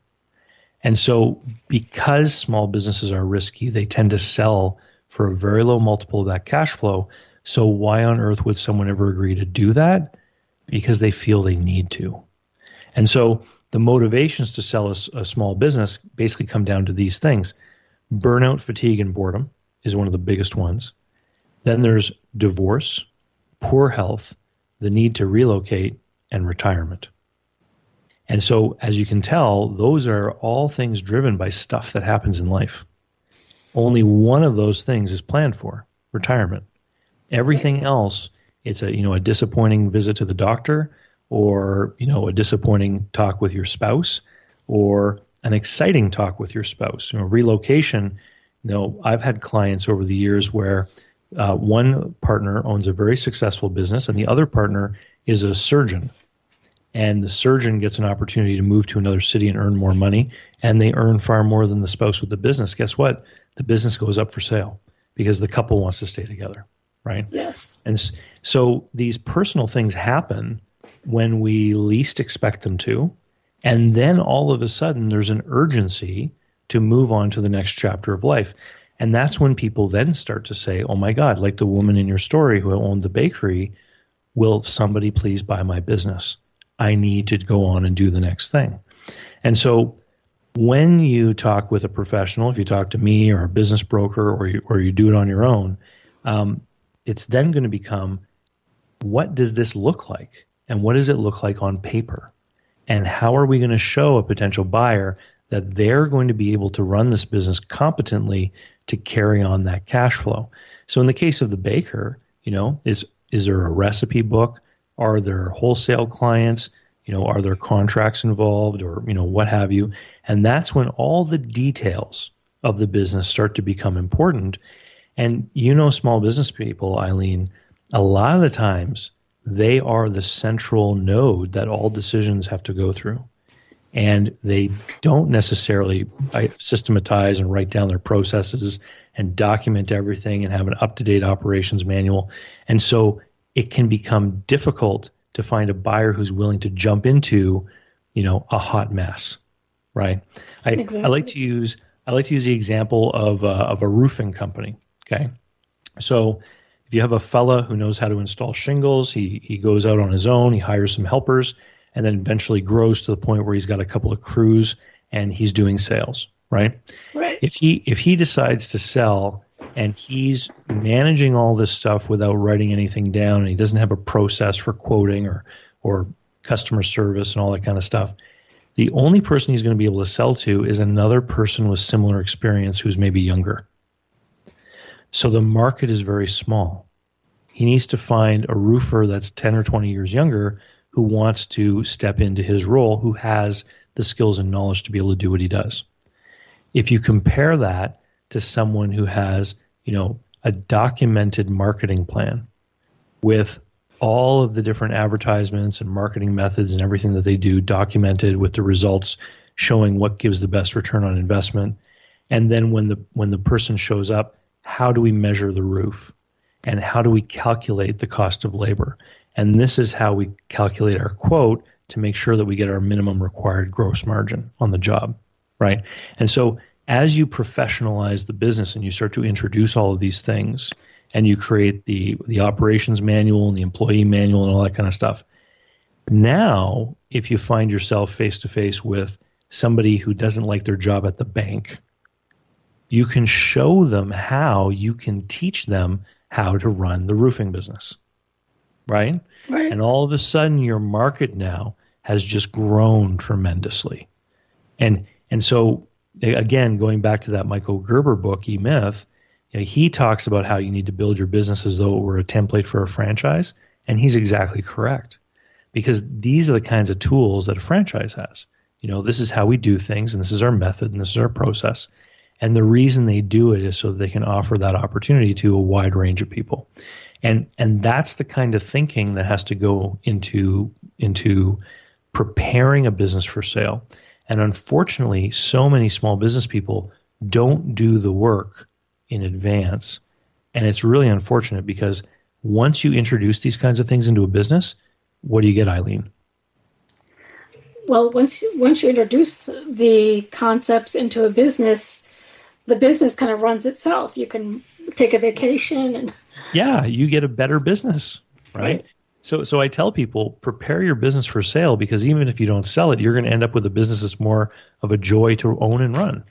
And so, because small businesses are risky, they tend to sell for a very low multiple of that cash flow. So, why on earth would someone ever agree to do that? Because they feel they need to. And so, the motivations to sell a, a small business basically come down to these things burnout, fatigue, and boredom is one of the biggest ones. Then there's divorce, poor health, the need to relocate, and retirement. And so, as you can tell, those are all things driven by stuff that happens in life. Only one of those things is planned for retirement. Everything else, it's a you know a disappointing visit to the doctor, or you know a disappointing talk with your spouse or an exciting talk with your spouse. You know relocation you know i've had clients over the years where uh, one partner owns a very successful business and the other partner is a surgeon. And the surgeon gets an opportunity to move to another city and earn more money and they earn far more than the spouse with the business. Guess what? The business goes up for sale because the couple wants to stay together right? Yes. And so these personal things happen when we least expect them to. And then all of a sudden, there's an urgency to move on to the next chapter of life. And that's when people then start to say, oh my God, like the woman in your story who owned the bakery, will somebody please buy my business? I need to go on and do the next thing. And so when you talk with a professional, if you talk to me or a business broker or you, or you do it on your own, um, it's then going to become what does this look like? And what does it look like on paper? And how are we going to show a potential buyer that they're going to be able to run this business competently to carry on that cash flow? So in the case of the baker, you know, is is there a recipe book? Are there wholesale clients? You know, are there contracts involved or, you know, what have you? And that's when all the details of the business start to become important. And you know small business people, Eileen, a lot of the times they are the central node that all decisions have to go through. And they don't necessarily systematize and write down their processes and document everything and have an up to date operations manual. And so it can become difficult to find a buyer who's willing to jump into, you know, a hot mess, right? I, exactly. I like to use I like to use the example of uh, of a roofing company. Okay, so you have a fella who knows how to install shingles, he he goes out on his own, he hires some helpers, and then eventually grows to the point where he's got a couple of crews and he's doing sales, right? Right. If he if he decides to sell and he's managing all this stuff without writing anything down and he doesn't have a process for quoting or or customer service and all that kind of stuff, the only person he's going to be able to sell to is another person with similar experience who's maybe younger. So the market is very small. He needs to find a roofer that's 10 or 20 years younger who wants to step into his role, who has the skills and knowledge to be able to do what he does. If you compare that to someone who has, you know, a documented marketing plan with all of the different advertisements and marketing methods and everything that they do documented with the results showing what gives the best return on investment and then when the when the person shows up how do we measure the roof and how do we calculate the cost of labor? And this is how we calculate our quote to make sure that we get our minimum required gross margin on the job, right? And so as you professionalize the business and you start to introduce all of these things and you create the the operations manual and the employee manual and all that kind of stuff. Now, if you find yourself face to face with somebody who doesn't like their job at the bank, you can show them how you can teach them how to run the roofing business. Right? Right. And all of a sudden your market now has just grown tremendously. And and so again, going back to that Michael Gerber book, E Myth, you know, he talks about how you need to build your business as though it were a template for a franchise, and he's exactly correct. Because these are the kinds of tools that a franchise has. You know, this is how we do things, and this is our method, and this is our process. And the reason they do it is so they can offer that opportunity to a wide range of people. And and that's the kind of thinking that has to go into into preparing a business for sale. And unfortunately, so many small business people don't do the work in advance. And it's really unfortunate because once you introduce these kinds of things into a business, what do you get, Eileen? Well, once once you introduce the concepts into a business, the business kind of runs itself. You can take a vacation and yeah, you get a better business, right? right? So, so I tell people prepare your business for sale because even if you don't sell it, you're going to end up with a business that's more of a joy to own and run.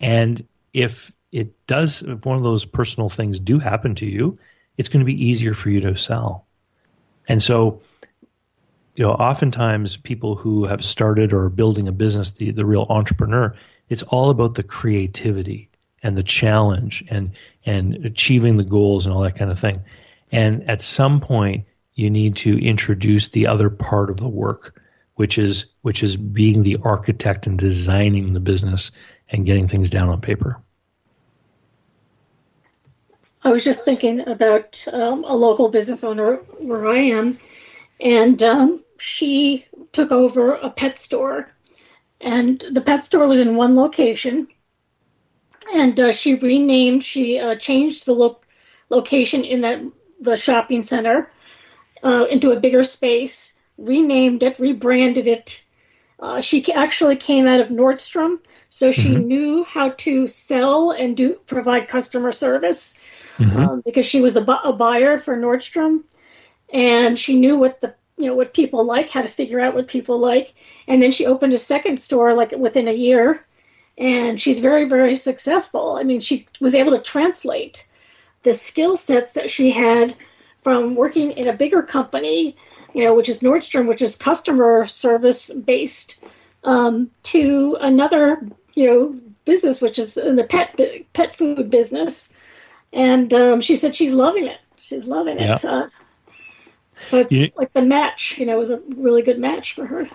And if it does, if one of those personal things do happen to you, it's going to be easier for you to sell. And so, you know, oftentimes people who have started or are building a business, the, the real entrepreneur, it's all about the creativity and the challenge and and achieving the goals and all that kind of thing. And at some point, you need to introduce the other part of the work, which is which is being the architect and designing the business and getting things down on paper. I was just thinking about um, a local business owner where I am, and um, she took over a pet store, and the pet store was in one location, and uh, she renamed, she uh, changed the lo- location in that the shopping center, uh, into a bigger space, renamed it, rebranded it. Uh, she actually came out of Nordstrom, so she mm-hmm. knew how to sell and do provide customer service mm-hmm. um, because she was a, bu- a buyer for Nordstrom, and she knew what the you know what people like, how to figure out what people like, and then she opened a second store like within a year, and she's very very successful. I mean, she was able to translate the skill sets that she had from working in a bigger company, you know, which is Nordstrom, which is customer service based, um, to another, you know, business which is in the pet pet food business, and um, she said she's loving it. She's loving it. Uh, so it's you, like the match, you know, was a really good match for her.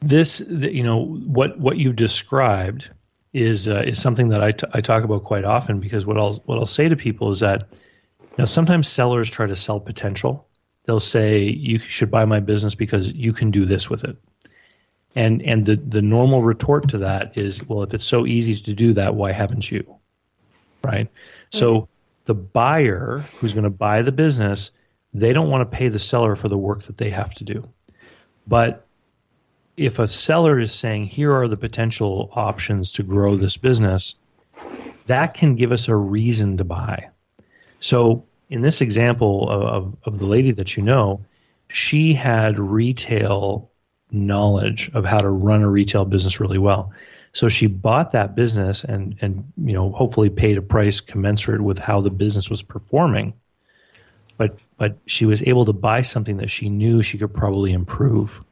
This, you know, what what you described is uh, is something that I, t- I talk about quite often because what I'll what I'll say to people is that now, sometimes sellers try to sell potential. They'll say, you should buy my business because you can do this with it. And, and the, the normal retort to that is, well, if it's so easy to do that, why haven't you? Right? So the buyer who's going to buy the business, they don't want to pay the seller for the work that they have to do. But if a seller is saying, here are the potential options to grow this business, that can give us a reason to buy. So in this example of, of, the lady that you know, she had retail knowledge of how to run a retail business really well. So she bought that business and and you know hopefully paid a price commensurate with how the business was performing. But but she was able to buy something that she knew she could probably improve.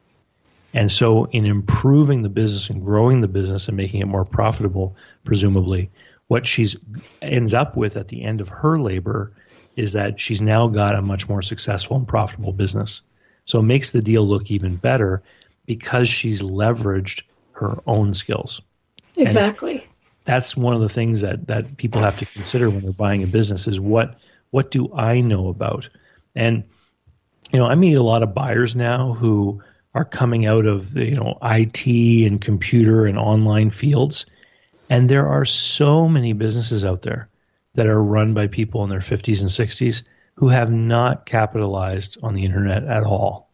And so in improving the business and growing the business and making it more profitable, presumably, what she's ends up with at the end of her labor is that she's now got a much more successful and profitable business. So it makes the deal look even better because she's leveraged her own skills. Exactly. And that's one of the things that, that people have to consider when they're buying a business is what what do I know about? And you know, I meet a lot of buyers now who are coming out of you know IT and computer and online fields, and there are so many businesses out there that are run by people in their 50s and 60s who have not capitalized on the internet at all.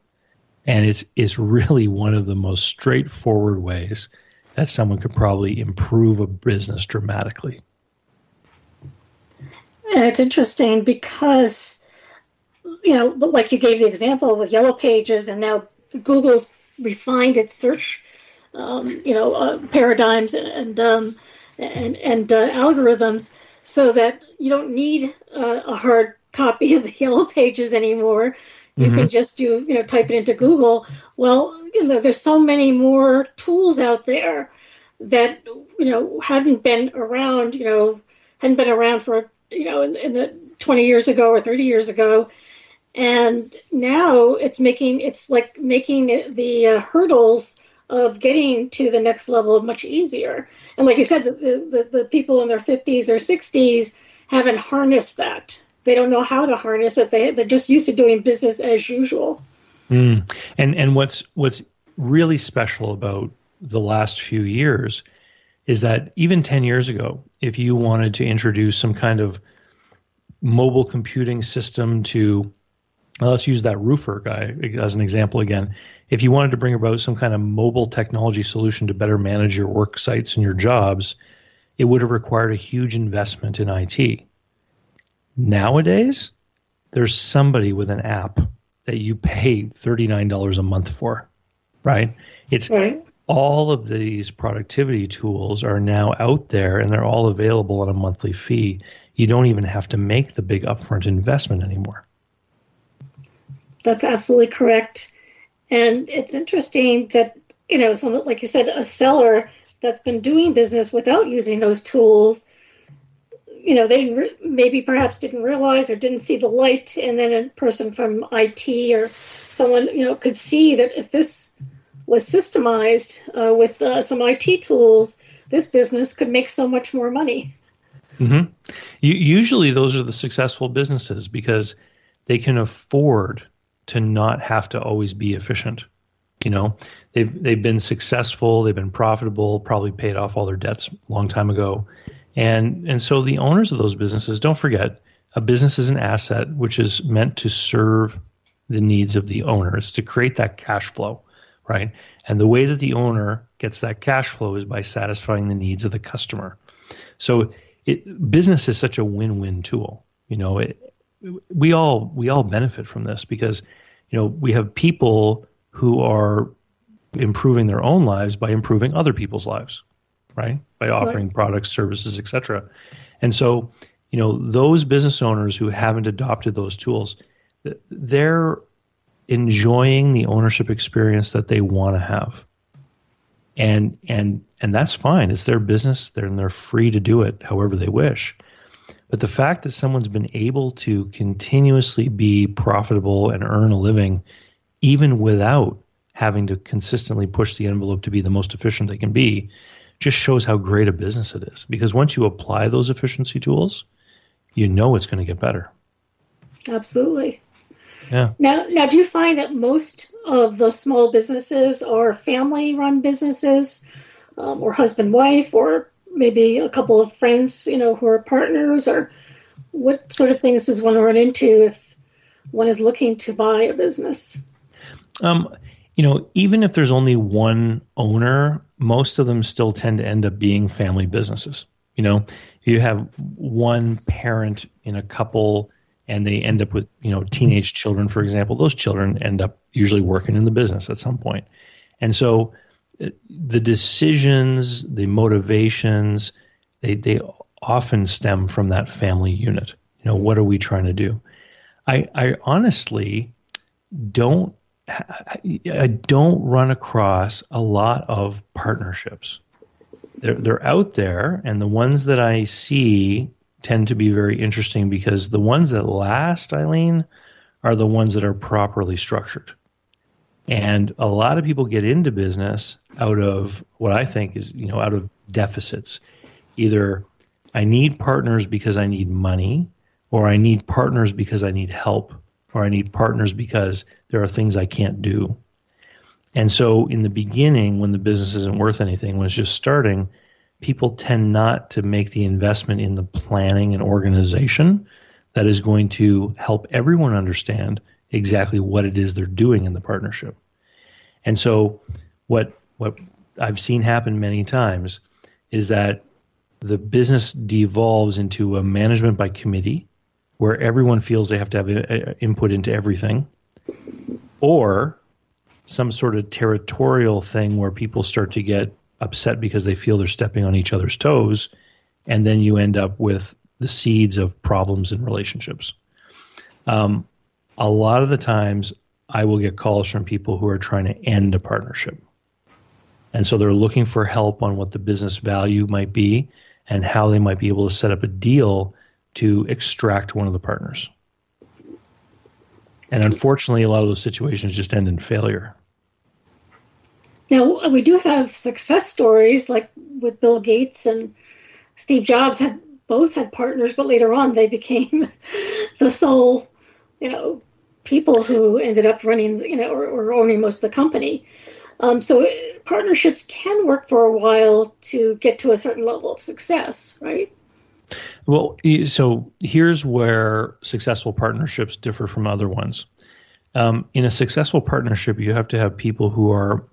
And it's it's really one of the most straightforward ways that someone could probably improve a business dramatically. And it's interesting because, you know, like you gave the example with Yellow Pages, and now Google's refined its search, um, you know, uh, paradigms and um, and and uh, algorithms so that you don't need uh, a hard copy of the [LAUGHS] Yellow Pages anymore. You mm-hmm. can just do, you know, type it into Google. Well, you know, there's so many more tools out there that you know hadn't been around, you know, hadn't been around for you know in, in the 20 years ago or 30 years ago, and now it's making it's like making the uh, hurdles of getting to the next level much easier. And like you said, the, the, the people in their 50s or 60s haven't harnessed that. They don't know how to harness it. They, they're just used to doing business as usual. Mm. And and what's what's really special about the last few years is that even 10 years ago, if you wanted to introduce some kind of mobile computing system to, let's use that roofer guy as an example again. If you wanted to bring about some kind of mobile technology solution to better manage your work sites and your jobs, it would have required a huge investment in IT. Nowadays, there's somebody with an app that you pay $39 a month for, right? It's right. All of these productivity tools are now out there and they're all available at a monthly fee. You don't even have to make the big upfront investment anymore. That's absolutely correct. And it's interesting that, you know, someone, like you said, a seller that's been doing business without using those tools you know, they re- maybe perhaps didn't realize or didn't see the light, and then a person from IT or someone, you know, could see that if this was systemized uh, with uh, some IT tools, this business could make so much more money. Mm-hmm. usually, those are the successful businesses because they can afford to not have to always be efficient. You know, they've they've been successful, they've been profitable, probably paid off all their debts a long time ago, and and so the owners of those businesses don't forget a business is an asset which is meant to serve the needs of the owners to create that cash flow, right? And the way that the owner gets that cash flow is by satisfying the needs of the customer. So it, business is such a win-win tool. You know, it, we all we all benefit from this because you know we have people who are improving their own lives by improving other people's lives right? By offering right. products, services, etc. And so, you know, those business owners who haven't adopted those tools, they're enjoying the ownership experience that they want to have. And and and that's fine. It's their business. They're and they're free to do it however they wish. But the fact that someone's been able to continuously be profitable and earn a living even without having to consistently push the envelope to be the most efficient they can be just shows how great a business it is. Because once you apply those efficiency tools, you know it's going to get better. Absolutely. Yeah. Now, now, do you find that most of the small businesses are family-run businesses, um, or husband-wife, or maybe a couple of friends, you know, who are partners, or what sort of things does one run into if one is looking to buy a business? Um, you know, even if there's only one owner, most of them still tend to end up being family businesses. You know, you have one parent in a couple and they end up with, you know, teenage children, for example, those children end up usually working in the business at some point. And so uh, the decisions, the motivations, they, they often stem from that family unit. You know, what are we trying to do? I, I honestly don't I don't run across a lot of partnerships. They're, they're out there, and the ones that I see tend to be very interesting because the ones that last, Eileen, are the ones that are properly structured. And a lot of people get into business out of what I think is, you know, out of deficits. Either I need partners because I need money, or I need partners because I need help or I need partners because there are things I can't do. And so in the beginning, when the business isn't worth anything, when it's just starting, people tend not to make the investment in the planning and organization that is going to help everyone understand exactly what it is they're doing in the partnership. And so what what I've seen happen many times is that the business devolves into a management by committee where everyone feels they have to have a, a input into everything, or some sort of territorial thing where people start to get upset because they feel they're stepping on each other's toes, and then you end up with the seeds of problems in relationships. Um, a lot of the times, I will get calls from people who are trying to end a partnership. And so they're looking for help on what the business value might be and how they might be able to set up a deal to extract one of the partners. And unfortunately, a lot of those situations just end in failure. Now, we do have success stories like with Bill Gates and Steve Jobs had both had partners, but later on they became [LAUGHS] the sole, you know, people who ended up running, you know, or, or owning most of the company. Um, so partnerships can work for a while to get to a certain level of success, right? Well, so here's where successful partnerships differ from other ones. Um, in a successful partnership, you have to have people who are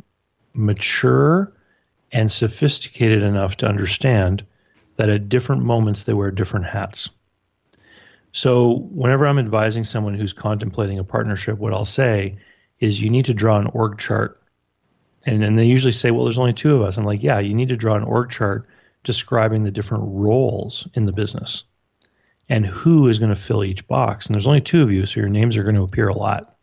mature and sophisticated enough to understand that at different moments they wear different hats. So, whenever I'm advising someone who's contemplating a partnership, what I'll say is you need to draw an org chart. And, then they usually say, well, there's only two of us. I'm like, yeah, you need to draw an org chart describing the different roles in the business and who is going to fill each box. And there's only two of you, so your names are going to appear a lot.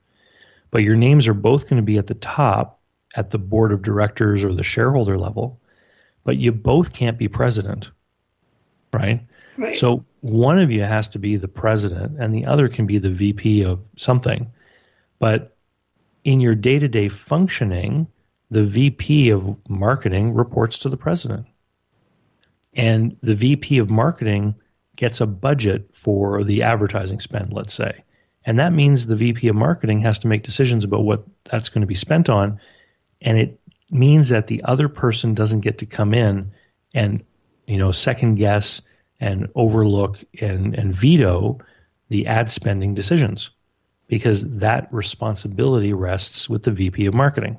But your names are both going to be at the top at the board of directors or the shareholder level, but you both can't be president, right? Right. So one of you has to be the president and the other can be the VP of something. But in your day to day functioning, the VP of marketing reports to the president. And the VP of marketing gets a budget for the advertising spend, let's say. And that means the VP of marketing has to make decisions about what that's going to be spent on. And it means that the other person doesn't get to come in and, you know, second guess and overlook and, and veto the ad spending decisions because that responsibility rests with the VP of marketing.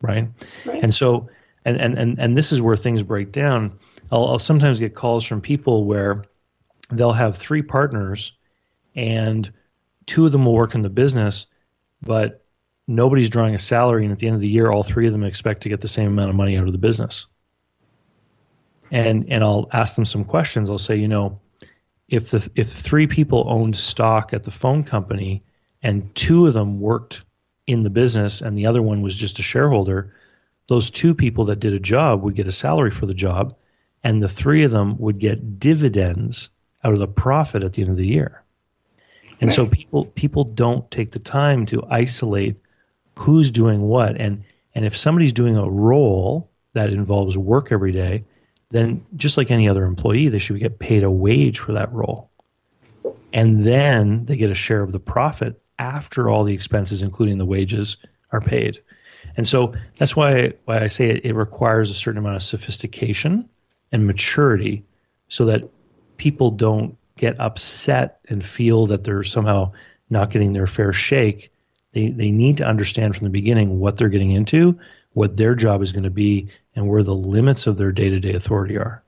Right. right. And so, and, and, and, and this is where things break down. I'll, I'll sometimes get calls from people where they'll have three partners and two of them will work in the business, but nobody's drawing a salary. And at the end of the year, all three of them expect to get the same amount of money out of the business and and I'll ask them some questions. I'll say, you know, if the if three people owned stock at the phone company and two of them worked in the business and the other one was just a shareholder, those two people that did a job would get a salary for the job, and the three of them would get dividends out of the profit at the end of the year. And so people people don't take the time to isolate who's doing what and and if somebody's doing a role that involves work every day, then just like any other employee, they should get paid a wage for that role. And then they get a share of the profit after all the expenses, including the wages, are paid. And so that's why, why I say it, it requires a certain amount of sophistication and maturity so that people don't get upset and feel that they're somehow not getting their fair shake. They, they need to understand from the beginning what they're getting into, what their job is going to be, and where the limits of their day to day authority are.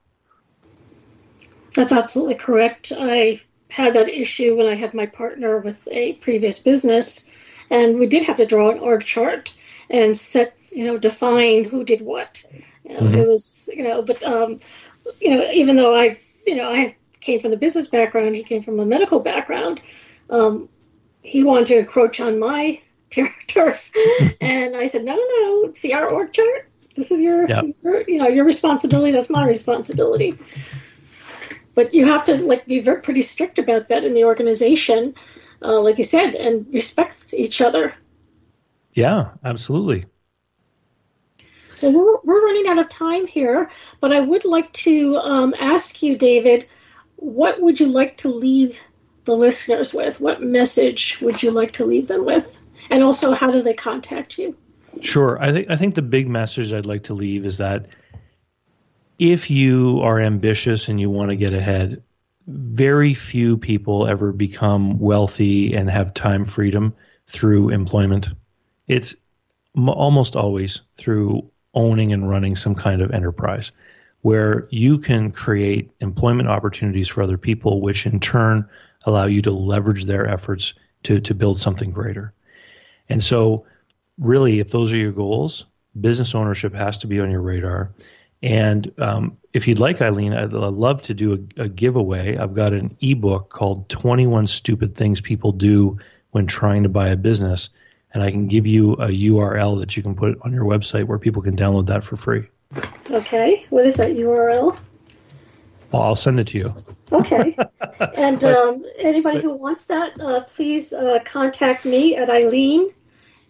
That's absolutely correct. I had that issue when I had my partner with a previous business, and we did have to draw an org chart and set, you know, define who did what. You know, mm-hmm. It was, you know, but, um, you know, even though I, you know, I came from the business background, he came from a medical background. Um, he wanted to encroach on my [LAUGHS] turf, and I said, no, no, no. See our org chart this is your, yep. your, you know your responsibility. That's my responsibility. But you have to like be very pretty strict about that in the organization uh, like you said and respect each other. Yeah absolutely. Well, we're, we're running out of time here but i would like to um, ask you david what would you like to leave the listeners with what message would you like to leave them with and also how do they contact you Sure. I think I think the big message I'd like to leave is that if you are ambitious and you want to get ahead, very few people ever become wealthy and have time freedom through employment. It's m- almost always through owning and running some kind of enterprise. where you can create employment opportunities for other people, which in turn allow you to leverage their efforts to, to build something greater. And so, really, if those are your goals, business ownership has to be on your radar. And um, if you'd like, Eileen, I'd, I'd love to do a, a, giveaway. I've got an ebook called 21 Stupid Things People Do When Trying to Buy a Business. And I can give you a URL that you can put on your website where people can download that for free. Okay. What is that URL? Well, I'll send it to you. Okay. [LAUGHS] and um, anybody who wants that, uh, please uh, contact me at Eileen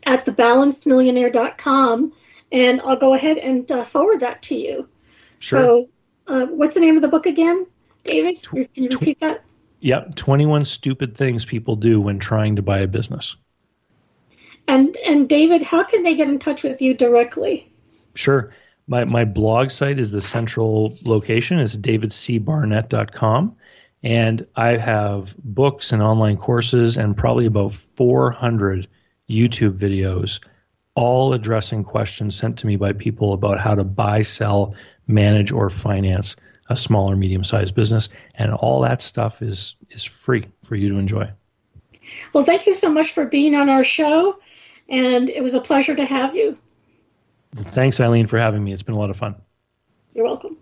at thebalancedmillionaire.com and I'll go ahead and uh, forward that to you. Sure. So, uh, what's the name of the book again, David? Can you repeat that? Yeah, 21 Stupid Things People Do When Trying to Buy a Business. And, and David, how can they get in touch with you directly? Sure. My, my blog site is the central location. It's davidcbarnett.com. And I have books and online courses and probably about 400 YouTube videos all addressing questions sent to me by people about how to buy, sell, manage, or finance a small or medium sized business. And all that stuff is, is free for you to enjoy. Well, thank you so much for being on our show. And it was a pleasure to have you. Thanks, Eileen, for having me. It's been a lot of fun. You're welcome.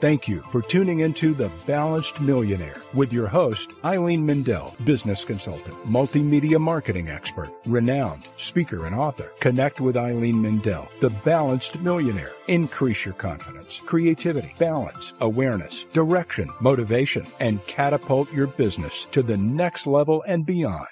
Thank you for tuning into The Balanced Millionaire with your host, Eileen Mendel, business consultant, multimedia marketing expert, renowned speaker and author. Connect with Eileen Mendel, The Balanced Millionaire. Increase your confidence, creativity, balance, awareness, direction, motivation, and catapult your business to the next level and beyond.